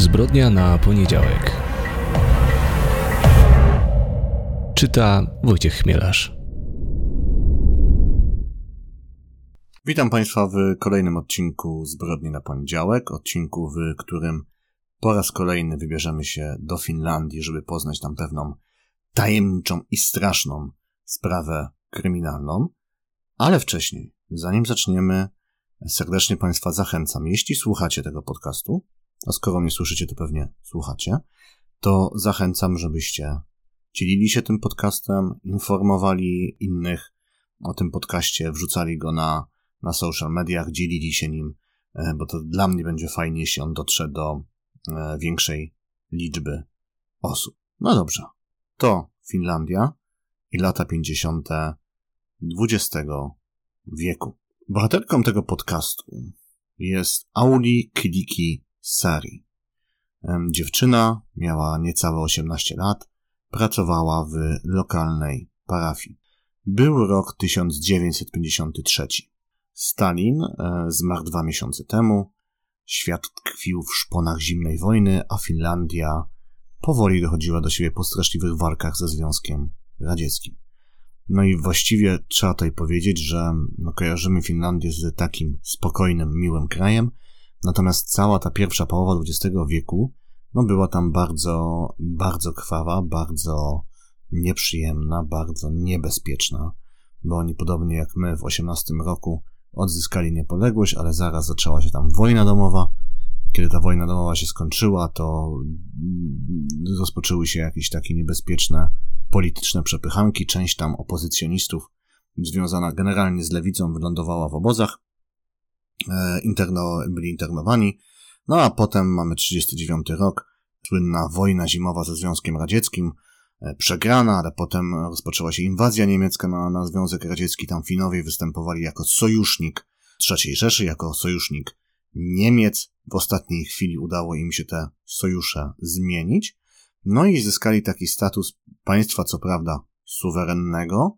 Zbrodnia na poniedziałek. Czyta Wojciech Chmielarz. Witam Państwa w kolejnym odcinku Zbrodni na poniedziałek. Odcinku, w którym po raz kolejny wybierzemy się do Finlandii, żeby poznać tam pewną tajemniczą i straszną sprawę kryminalną. Ale wcześniej, zanim zaczniemy, serdecznie Państwa zachęcam, jeśli słuchacie tego podcastu, a skoro mnie słyszycie, to pewnie słuchacie, to zachęcam, żebyście dzielili się tym podcastem, informowali innych o tym podcaście, wrzucali go na, na social mediach, dzielili się nim, e, bo to dla mnie będzie fajnie, jeśli on dotrze do e, większej liczby osób. No dobrze, to Finlandia i lata 50. XX wieku. Bohaterką tego podcastu jest Auli Kliki Sari. Dziewczyna miała niecałe 18 lat, pracowała w lokalnej parafii. Był rok 1953. Stalin e, zmarł dwa miesiące temu, świat tkwił w szponach zimnej wojny, a Finlandia powoli dochodziła do siebie po straszliwych walkach ze Związkiem Radzieckim. No i właściwie trzeba tutaj powiedzieć, że no, kojarzymy Finlandię z takim spokojnym, miłym krajem, natomiast cała ta pierwsza połowa XX wieku no, była tam bardzo, bardzo krwawa, bardzo nieprzyjemna, bardzo niebezpieczna, bo oni podobnie jak my w 18 roku odzyskali niepodległość, ale zaraz zaczęła się tam wojna domowa. Kiedy ta wojna domowa się skończyła, to rozpoczęły się jakieś takie niebezpieczne polityczne przepychanki. Część tam opozycjonistów związana generalnie z lewicą wylądowała w obozach. E, interno, byli internowani. No a potem mamy 39 rok, słynna wojna zimowa ze Związkiem Radzieckim, e, przegrana, ale potem rozpoczęła się inwazja niemiecka na, na Związek Radziecki. Tam Finowie występowali jako sojusznik III Rzeszy, jako sojusznik Niemiec. W ostatniej chwili udało im się te sojusze zmienić. No i zyskali taki status państwa, co prawda, suwerennego.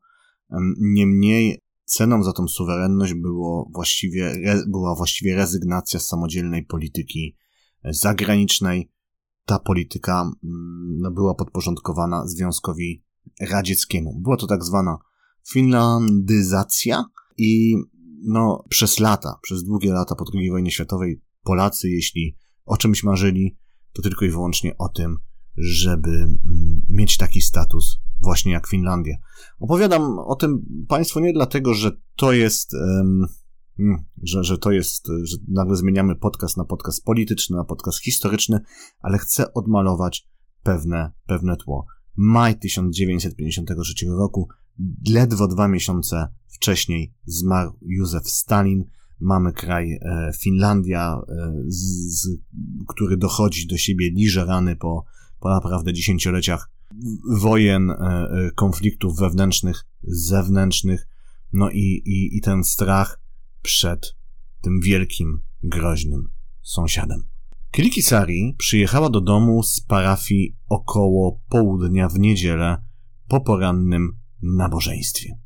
Niemniej ceną za tą suwerenność było właściwie, była właściwie rezygnacja z samodzielnej polityki zagranicznej. Ta polityka mm, no, była podporządkowana Związkowi Radzieckiemu. Była to tak zwana finlandyzacja i no, przez lata, przez długie lata po II wojnie światowej Polacy, jeśli o czymś marzyli, to tylko i wyłącznie o tym, żeby mm, mieć taki status właśnie jak Finlandia. Opowiadam o tym Państwu nie dlatego, że to jest, um, że, że to jest, że nagle zmieniamy podcast na podcast polityczny, na podcast historyczny, ale chcę odmalować pewne, pewne tło. Maj 1953 roku, ledwo dwa miesiące wcześniej zmarł Józef Stalin. Mamy kraj e, Finlandia, e, z, z, który dochodzi do siebie, liże rany po, po naprawdę dziesięcioleciach wojen, e, e, konfliktów wewnętrznych, zewnętrznych, no i, i, i ten strach przed tym wielkim, groźnym sąsiadem. Kilikisari przyjechała do domu z parafii około południa w niedzielę po porannym nabożeństwie.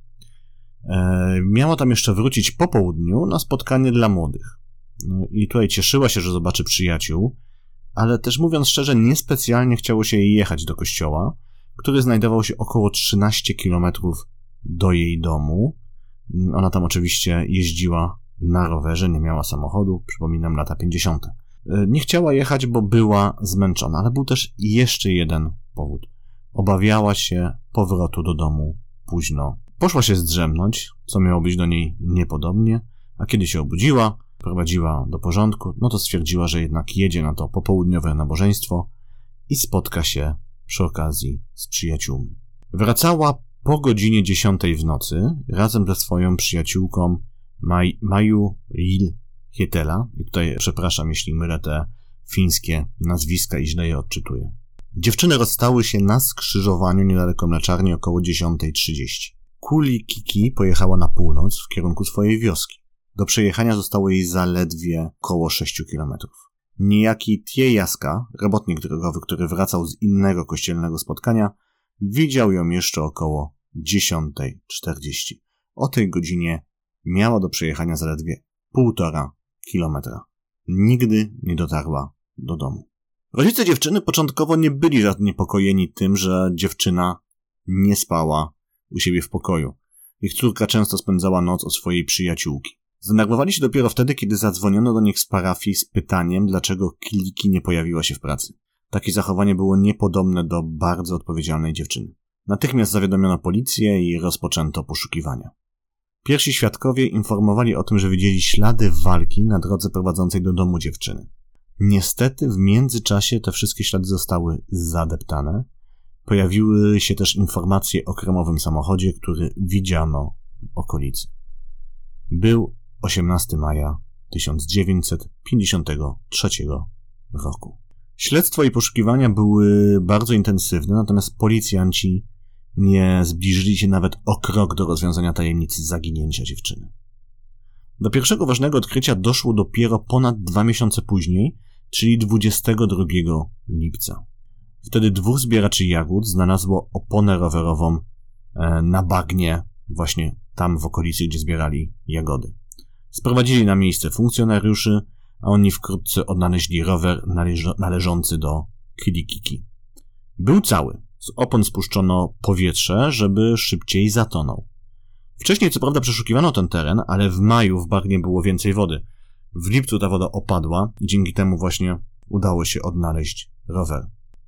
E, miała tam jeszcze wrócić po południu na spotkanie dla młodych. No I tutaj cieszyła się, że zobaczy przyjaciół, ale też mówiąc szczerze, niespecjalnie chciało się jej jechać do kościoła, który znajdował się około 13 kilometrów do jej domu. Ona tam oczywiście jeździła na rowerze, nie miała samochodu, przypominam lata 50. E, nie chciała jechać, bo była zmęczona, ale był też jeszcze jeden powód. Obawiała się powrotu do domu późno. Poszła się zdrzemnąć, co miało być do niej niepodobnie, a kiedy się obudziła, prowadziła do porządku, no to stwierdziła, że jednak jedzie na to popołudniowe nabożeństwo i spotka się przy okazji z przyjaciółmi. Wracała po godzinie dziesiątej w nocy razem ze swoją przyjaciółką Maj, Maju Lil Hietela. I tutaj przepraszam, jeśli mylę te fińskie nazwiska i źle je odczytuję. Dziewczyny rozstały się na skrzyżowaniu niedaleko mleczarni około 10.30. Kuli Kiki pojechała na północ w kierunku swojej wioski. Do przejechania zostało jej zaledwie około 6 kilometrów. Niejaki Tiejaska, robotnik drogowy, który wracał z innego kościelnego spotkania, widział ją jeszcze około 10.40. O tej godzinie miała do przejechania zaledwie półtora kilometra. Nigdy nie dotarła do domu. Rodzice dziewczyny początkowo nie byli zaniepokojeni tym, że dziewczyna nie spała u siebie w pokoju. Ich córka często spędzała noc o swojej przyjaciółki. Zdenerwowali się dopiero wtedy, kiedy zadzwoniono do nich z parafii z pytaniem, dlaczego Kiliki nie pojawiła się w pracy. Takie zachowanie było niepodobne do bardzo odpowiedzialnej dziewczyny. Natychmiast zawiadomiono policję i rozpoczęto poszukiwania. Pierwsi świadkowie informowali o tym, że widzieli ślady walki na drodze prowadzącej do domu dziewczyny. Niestety w międzyczasie te wszystkie ślady zostały zadeptane. Pojawiły się też informacje o kremowym samochodzie, który widziano w okolicy. Był 18 maja 1953 roku. Śledztwo i poszukiwania były bardzo intensywne, natomiast policjanci nie zbliżyli się nawet o krok do rozwiązania tajemnicy zaginięcia dziewczyny. Do pierwszego ważnego odkrycia doszło dopiero ponad dwa miesiące później, czyli 22 lipca. Wtedy dwóch zbieraczy jagód znalazło oponę rowerową e, na bagnie, właśnie tam w okolicy, gdzie zbierali jagody. Sprowadzili na miejsce funkcjonariuszy, a oni wkrótce odnaleźli rower należący do Kilikiki. Był cały. Z opon spuszczono powietrze, żeby szybciej zatonął. Wcześniej co prawda przeszukiwano ten teren, ale w maju w bagnie było więcej wody. W lipcu ta woda opadła i dzięki temu właśnie udało się odnaleźć rower.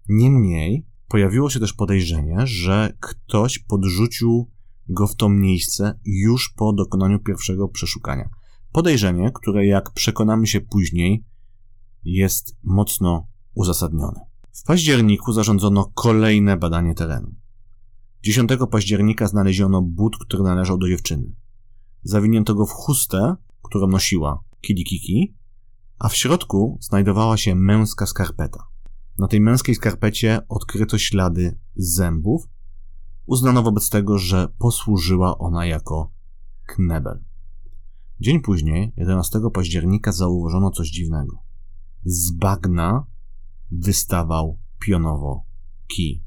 Niemniej pojawiło się też podejrzenie, że ktoś podrzucił go w to miejsce już po dokonaniu pierwszego przeszukania. Podejrzenie, które jak przekonamy się później, jest mocno uzasadnione. W październiku zarządzono kolejne badanie terenu. 10 października znaleziono but, który należał do dziewczyny. Zawinięto go w chustę, którą nosiła Kiki, a w środku znajdowała się męska skarpeta. Na tej męskiej skarpecie odkryto ślady zębów. Uznano wobec tego, że posłużyła ona jako knebel. Dzień później, 11 października, zauważono coś dziwnego. Z bagna wystawał pionowo kij.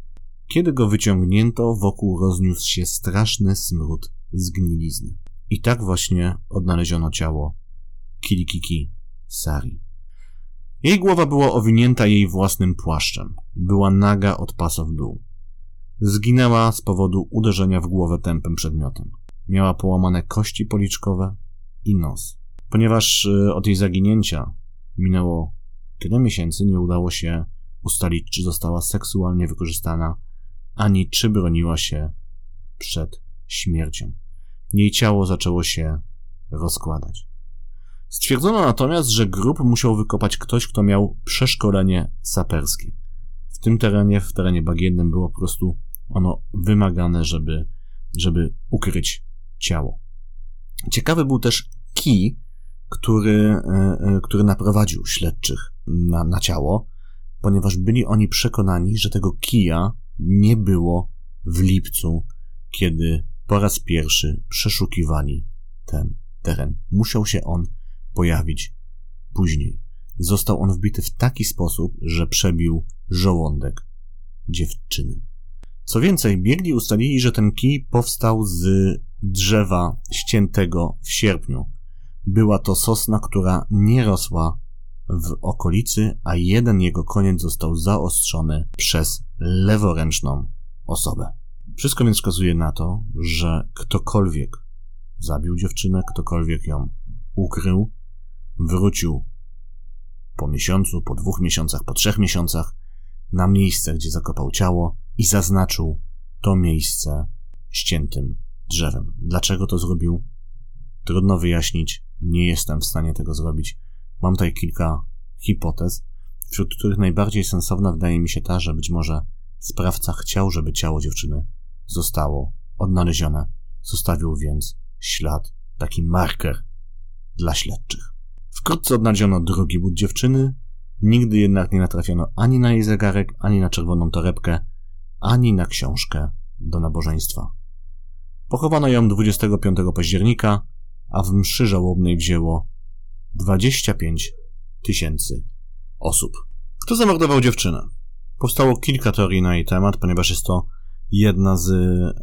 Kiedy go wyciągnięto, wokół rozniósł się straszny smród zgnilizny. I tak właśnie odnaleziono ciało Kilikiki Sari. Jej głowa była owinięta jej własnym płaszczem. Była naga od pasa w dół. Zginęła z powodu uderzenia w głowę tępym przedmiotem. Miała połamane kości policzkowe i nos. Ponieważ y, od jej zaginięcia minęło tyle miesięcy, nie udało się ustalić, czy została seksualnie wykorzystana, ani czy broniła się przed śmiercią. Jej ciało zaczęło się rozkładać. Stwierdzono natomiast, że grób musiał wykopać ktoś, kto miał przeszkolenie saperskie. W tym terenie, w terenie bagiennym było po prostu ono wymagane, żeby, żeby ukryć ciało. Ciekawy był też kij, który, e, e, który naprowadził śledczych na, na ciało, ponieważ byli oni przekonani, że tego kija nie było w lipcu, kiedy po raz pierwszy przeszukiwali ten teren. Musiał się on pojawić później. Został on wbity w taki sposób, że przebił żołądek dziewczyny. Co więcej, biegli ustalili, że ten kij powstał z drzewa ściętego w sierpniu. Była to sosna, która nie rosła w okolicy, a jeden jego koniec został zaostrzony przez leworęczną osobę. Wszystko więc wskazuje na to, że ktokolwiek zabił dziewczynę, ktokolwiek ją ukrył, wrócił po miesiącu, po dwóch miesiącach, po trzech miesiącach na miejsce, gdzie zakopał ciało i zaznaczył to miejsce ściętym drzewem. Dlaczego to zrobił? Trudno wyjaśnić, nie jestem w stanie tego zrobić. Mam tutaj kilka hipotez, wśród których najbardziej sensowna wydaje mi się ta, że być może sprawca chciał, żeby ciało dziewczyny zostało odnalezione. Zostawił więc ślad, taki marker dla śledczych. Wkrótce odnaleziono drugi but dziewczyny, nigdy jednak nie natrafiono ani na jej zegarek, ani na czerwoną torebkę, ani na książkę do nabożeństwa. Pochowano ją 25 października, a w mszy żałobnej wzięło 25 tysięcy osób. Kto zamordował dziewczynę? Powstało kilka teorii na jej temat, ponieważ jest to jedna z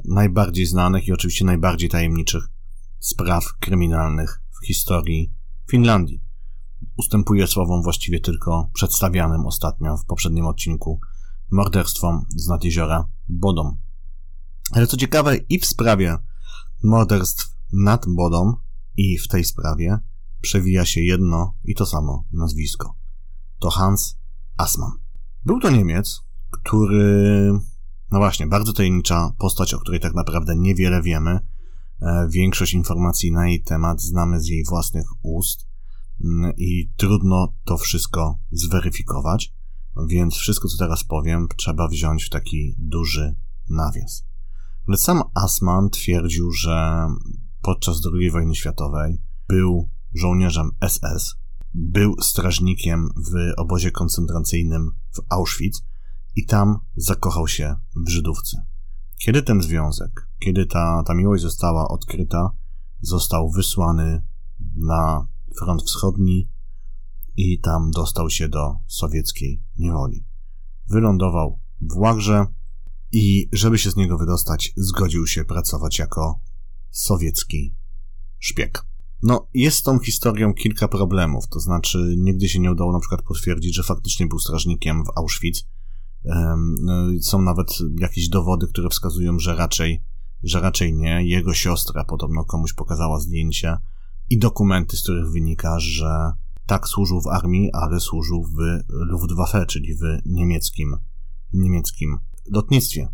najbardziej znanych i oczywiście najbardziej tajemniczych spraw kryminalnych w historii Finlandii. ustępuje słowom właściwie tylko przedstawianym ostatnio w poprzednim odcinku morderstwom z nad jeziora Bodą. Ale co ciekawe, i w sprawie morderstw nad Bodą, i w tej sprawie przewija się jedno i to samo nazwisko. To Hans Assmann. Był to Niemiec, który, no właśnie, bardzo tajemnicza postać, o której tak naprawdę niewiele wiemy. E, większość informacji na jej temat znamy z jej własnych ust mm, i trudno to wszystko zweryfikować, więc wszystko, co teraz powiem, trzeba wziąć w taki duży nawias. Ale sam Assmann twierdził, że podczas II wojny światowej był żołnierzem SS, był strażnikiem w obozie koncentracyjnym w Auschwitz i tam zakochał się w Żydówce. Kiedy ten związek, kiedy ta, ta miłość została odkryta, został wysłany na front wschodni i tam dostał się do sowieckiej niewoli. Wylądował w Łagrze i żeby się z niego wydostać, zgodził się pracować jako sowiecki szpieg. No, jest z tą historią kilka problemów, to znaczy nigdy się nie udało na przykład potwierdzić, że faktycznie był strażnikiem w Auschwitz. No, są nawet jakieś dowody, które wskazują, że raczej, że raczej nie. Jego siostra podobno komuś pokazała zdjęcie i dokumenty, z których wynika, że tak służył w armii, ale służył w Luftwaffe, czyli w niemieckim, niemieckim lotnictwie.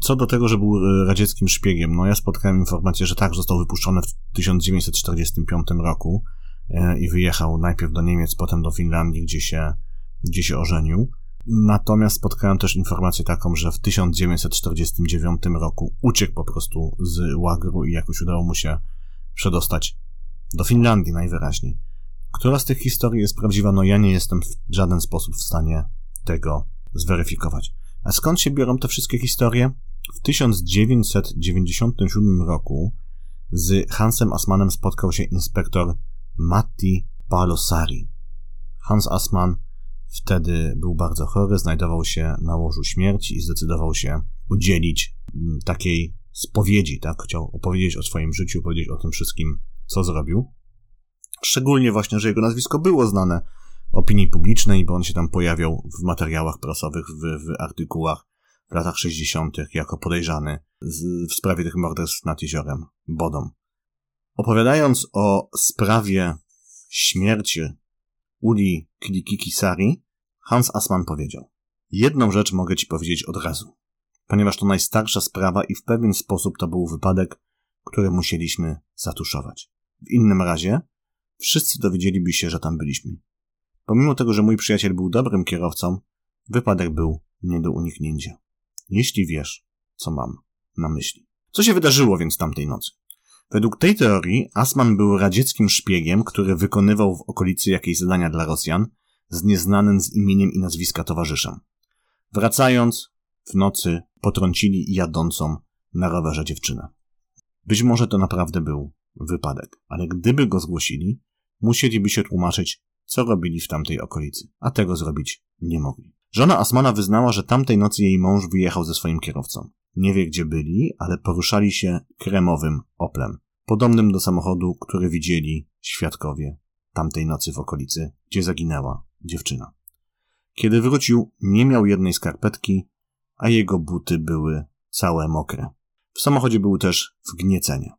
Co do tego, że był e, radzieckim szpiegiem, no ja spotkałem informację, że tak, został wypuszczony w 1945 roku e, i wyjechał najpierw do Niemiec, potem do Finlandii, gdzie się, gdzie się ożenił. Natomiast spotkałem też informację taką, że w 1949 roku uciekł po prostu z łagru i jakoś udało mu się przedostać do Finlandii najwyraźniej. Która z tych historii jest prawdziwa? No ja nie jestem w żaden sposób w stanie tego zweryfikować. A skąd się biorą te wszystkie historie? W 1997 roku z Hansem Asmanem spotkał się inspektor Matti Palosari. Hans Asman wtedy był bardzo chory, znajdował się na łożu śmierci i zdecydował się udzielić mm, takiej spowiedzi, tak? Chciał opowiedzieć o swoim życiu, powiedzieć o tym wszystkim, co zrobił. Szczególnie właśnie, że jego nazwisko było znane opinii publicznej, bo on się tam pojawiał w materiałach prasowych, w, w artykułach w latach 60. jako podejrzany z, w sprawie tych morderstw nad jeziorem Bodą. Opowiadając o sprawie śmierci Uli Klikiki-Sari, Hans Assmann powiedział Jedną rzecz mogę ci powiedzieć od razu, ponieważ to najstarsza sprawa i w pewien sposób to był wypadek, który musieliśmy zatuszować. W innym razie wszyscy dowiedzieliby się, że tam byliśmy. Pomimo tego, że mój przyjaciel był dobrym kierowcą, wypadek był nie do uniknięcia. Jeśli wiesz, co mam na myśli. Co się wydarzyło więc tamtej nocy? Według tej teorii Asman był radzieckim szpiegiem, który wykonywał w okolicy jakieś zadania dla Rosjan z nieznanym z imieniem i nazwiska towarzyszem. Wracając, w nocy potrącili jadącą na rowerze dziewczynę. Być może to naprawdę był wypadek, ale gdyby go zgłosili, musieliby się tłumaczyć, co robili w tamtej okolicy, a tego zrobić nie mogli. Żona Asmana wyznała, że tamtej nocy jej mąż wyjechał ze swoim kierowcą. Nie wie gdzie byli, ale poruszali się kremowym Oplem, podobnym do samochodu, który widzieli świadkowie tamtej nocy w okolicy, gdzie zaginęła dziewczyna. Kiedy wrócił, nie miał jednej skarpetki, a jego buty były całe mokre. W samochodzie był też wgniecenie.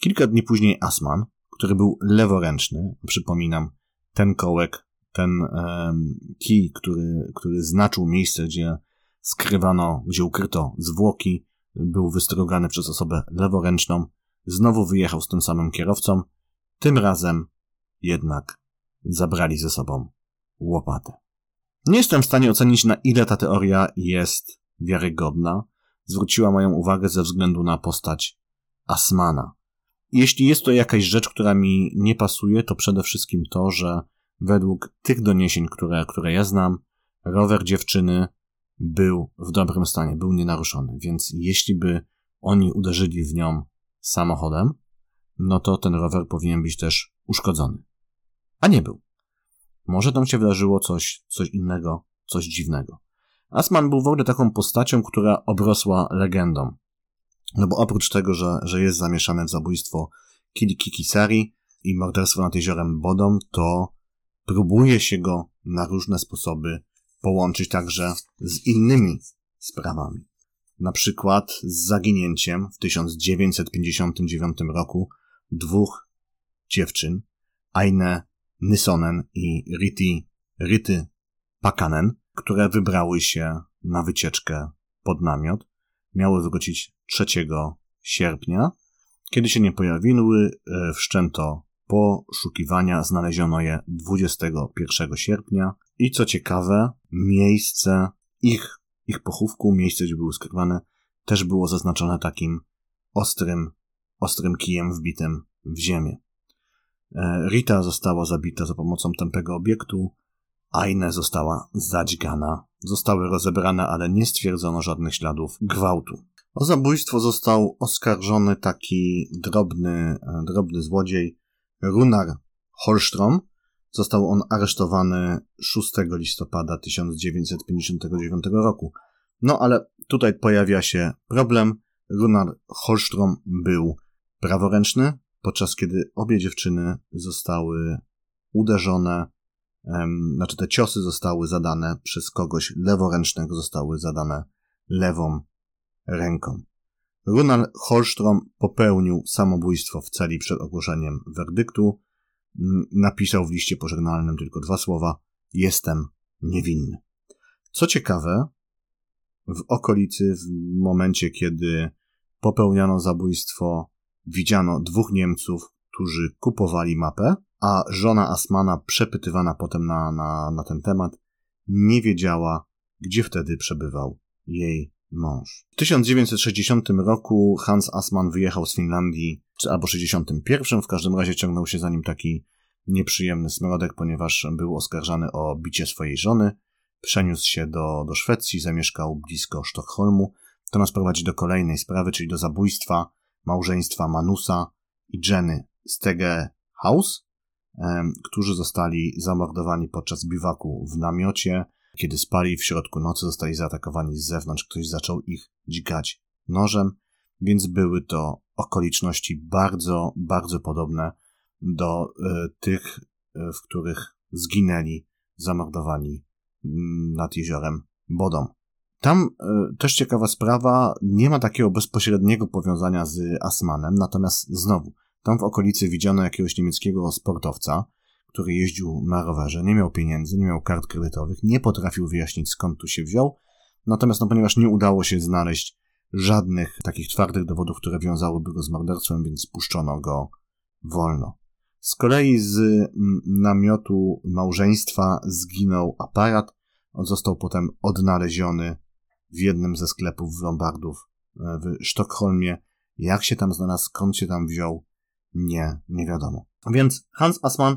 Kilka dni później Asman, który był leworęczny, przypominam, ten kołek, ten kij, który, który znaczył miejsce, gdzie skrywano, gdzie ukryto zwłoki, był wystrogany przez osobę leworęczną, znowu wyjechał z tym samym kierowcą, tym razem jednak zabrali ze sobą łopatę. Nie jestem w stanie ocenić, na ile ta teoria jest wiarygodna. Zwróciła moją uwagę ze względu na postać Asmana. Jeśli jest to jakaś rzecz, która mi nie pasuje, to przede wszystkim to, że według tych doniesień, które, które ja znam, rower dziewczyny był w dobrym stanie, był nienaruszony, więc jeśli by oni uderzyli w nią samochodem, no to ten rower powinien być też uszkodzony. A nie był. Może tam się wydarzyło coś, coś innego, coś dziwnego. Asman był w ogóle taką postacią, która obrosła legendą. No bo oprócz tego, że, że jest zamieszane w zabójstwo Kili Kikisari i morderstwo nad jeziorem Bodą, to próbuje się go na różne sposoby połączyć także z innymi sprawami. Na przykład z zaginięciem w 1959 roku dwóch dziewczyn, Aine Nysonen i Riti, Rity Pakanen, które wybrały się na wycieczkę pod namiot. Miały wrócić 3 sierpnia. Kiedy się nie pojawiły, e, wszczęto poszukiwania, znaleziono je 21 sierpnia i co ciekawe, miejsce ich, ich pochówku, miejsce, gdzie były skrywane, też było zaznaczone takim ostrym, ostrym kijem wbitym w ziemię. E, Rita została zabita za pomocą tępego obiektu, Aine została zadźgana. Zostały rozebrane, ale nie stwierdzono żadnych śladów gwałtu. O zabójstwo został oskarżony taki drobny, e, drobny złodziej Runar Holstrom. Został on aresztowany 6 listopada 1959 roku. No ale tutaj pojawia się problem. Runar Holstrom był praworęczny, podczas kiedy obie dziewczyny zostały uderzone, znaczy te ciosy zostały zadane przez kogoś leworęcznego, zostały zadane lewą ręką. Ronald Holstrom popełnił samobójstwo w celi przed ogłoszeniem werdyktu. Napisał w liście pożegnalnym tylko dwa słowa: Jestem niewinny. Co ciekawe, w okolicy, w momencie, kiedy popełniano zabójstwo, widziano dwóch Niemców, którzy kupowali mapę, a żona Asmana, przepytywana potem na, na, na ten temat, nie wiedziała, gdzie wtedy przebywał jej mąż. W 1960 roku Hans Asman wyjechał z Finlandii, czy albo 61, w każdym razie ciągnął się za nim taki nieprzyjemny smrodek, ponieważ był oskarżany o bicie swojej żony. Przeniósł się do, do Szwecji, zamieszkał blisko Sztokholmu. To nas prowadzi do kolejnej sprawy, czyli do zabójstwa małżeństwa Manusa i Jenny Stege House, którzy zostali zamordowani podczas biwaku w namiocie. Kiedy spali w środku nocy, zostali zaatakowani z zewnątrz, ktoś zaczął ich dźgać nożem, więc były to okoliczności bardzo, bardzo podobne do e, tych, e, w których zginęli zamordowani mm, nad jeziorem Bodą. Tam e, też ciekawa sprawa, nie ma takiego bezpośredniego powiązania z Asmanem, natomiast znowu, tam w okolicy widziano jakiegoś niemieckiego sportowca, który jeździł na rowerze, nie miał pieniędzy, nie miał kart kredytowych, nie potrafił wyjaśnić skąd tu się wziął, natomiast no, ponieważ nie udało się znaleźć żadnych takich twardych dowodów, które wiązałyby go z morderstwem, więc spuszczono go wolno. Z kolei z mm, namiotu małżeństwa zginął aparat, on został potem odnaleziony w jednym ze sklepów Lombardów e, w Sztokholmie. Jak się tam znalazł, skąd się tam wziął, nie, nie wiadomo. Więc Hans Assmann,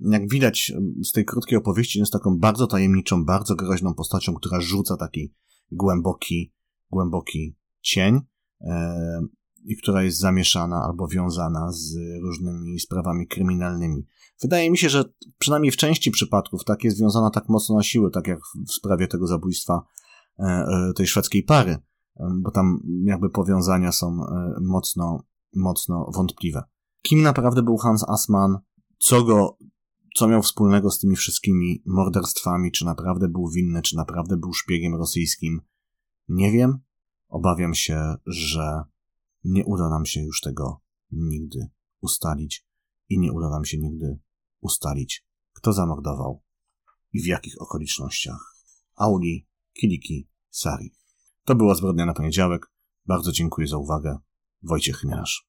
jak widać z tej krótkiej opowieści, jest taką bardzo tajemniczą, bardzo groźną postacią, która rzuca taki głęboki, głęboki cień e, i która jest zamieszana albo wiązana z różnymi sprawami kryminalnymi. Wydaje mi się, że przynajmniej w części przypadków tak jest związana tak mocno na siłę, tak jak w sprawie tego zabójstwa e, e, tej szwedzkiej pary, bo tam jakby powiązania są mocno, mocno wątpliwe kim naprawdę był Hans Assmann, co go, co miał wspólnego z tymi wszystkimi morderstwami, czy naprawdę był winny, czy naprawdę był szpiegiem rosyjskim. Nie wiem. Obawiam się, że nie uda nam się już tego nigdy ustalić i nie uda nam się nigdy ustalić, kto zamordował i w jakich okolicznościach. Auli, Kiliki, Sari. To była zbrodnia na poniedziałek. Bardzo dziękuję za uwagę. Wojciech Chmiarz.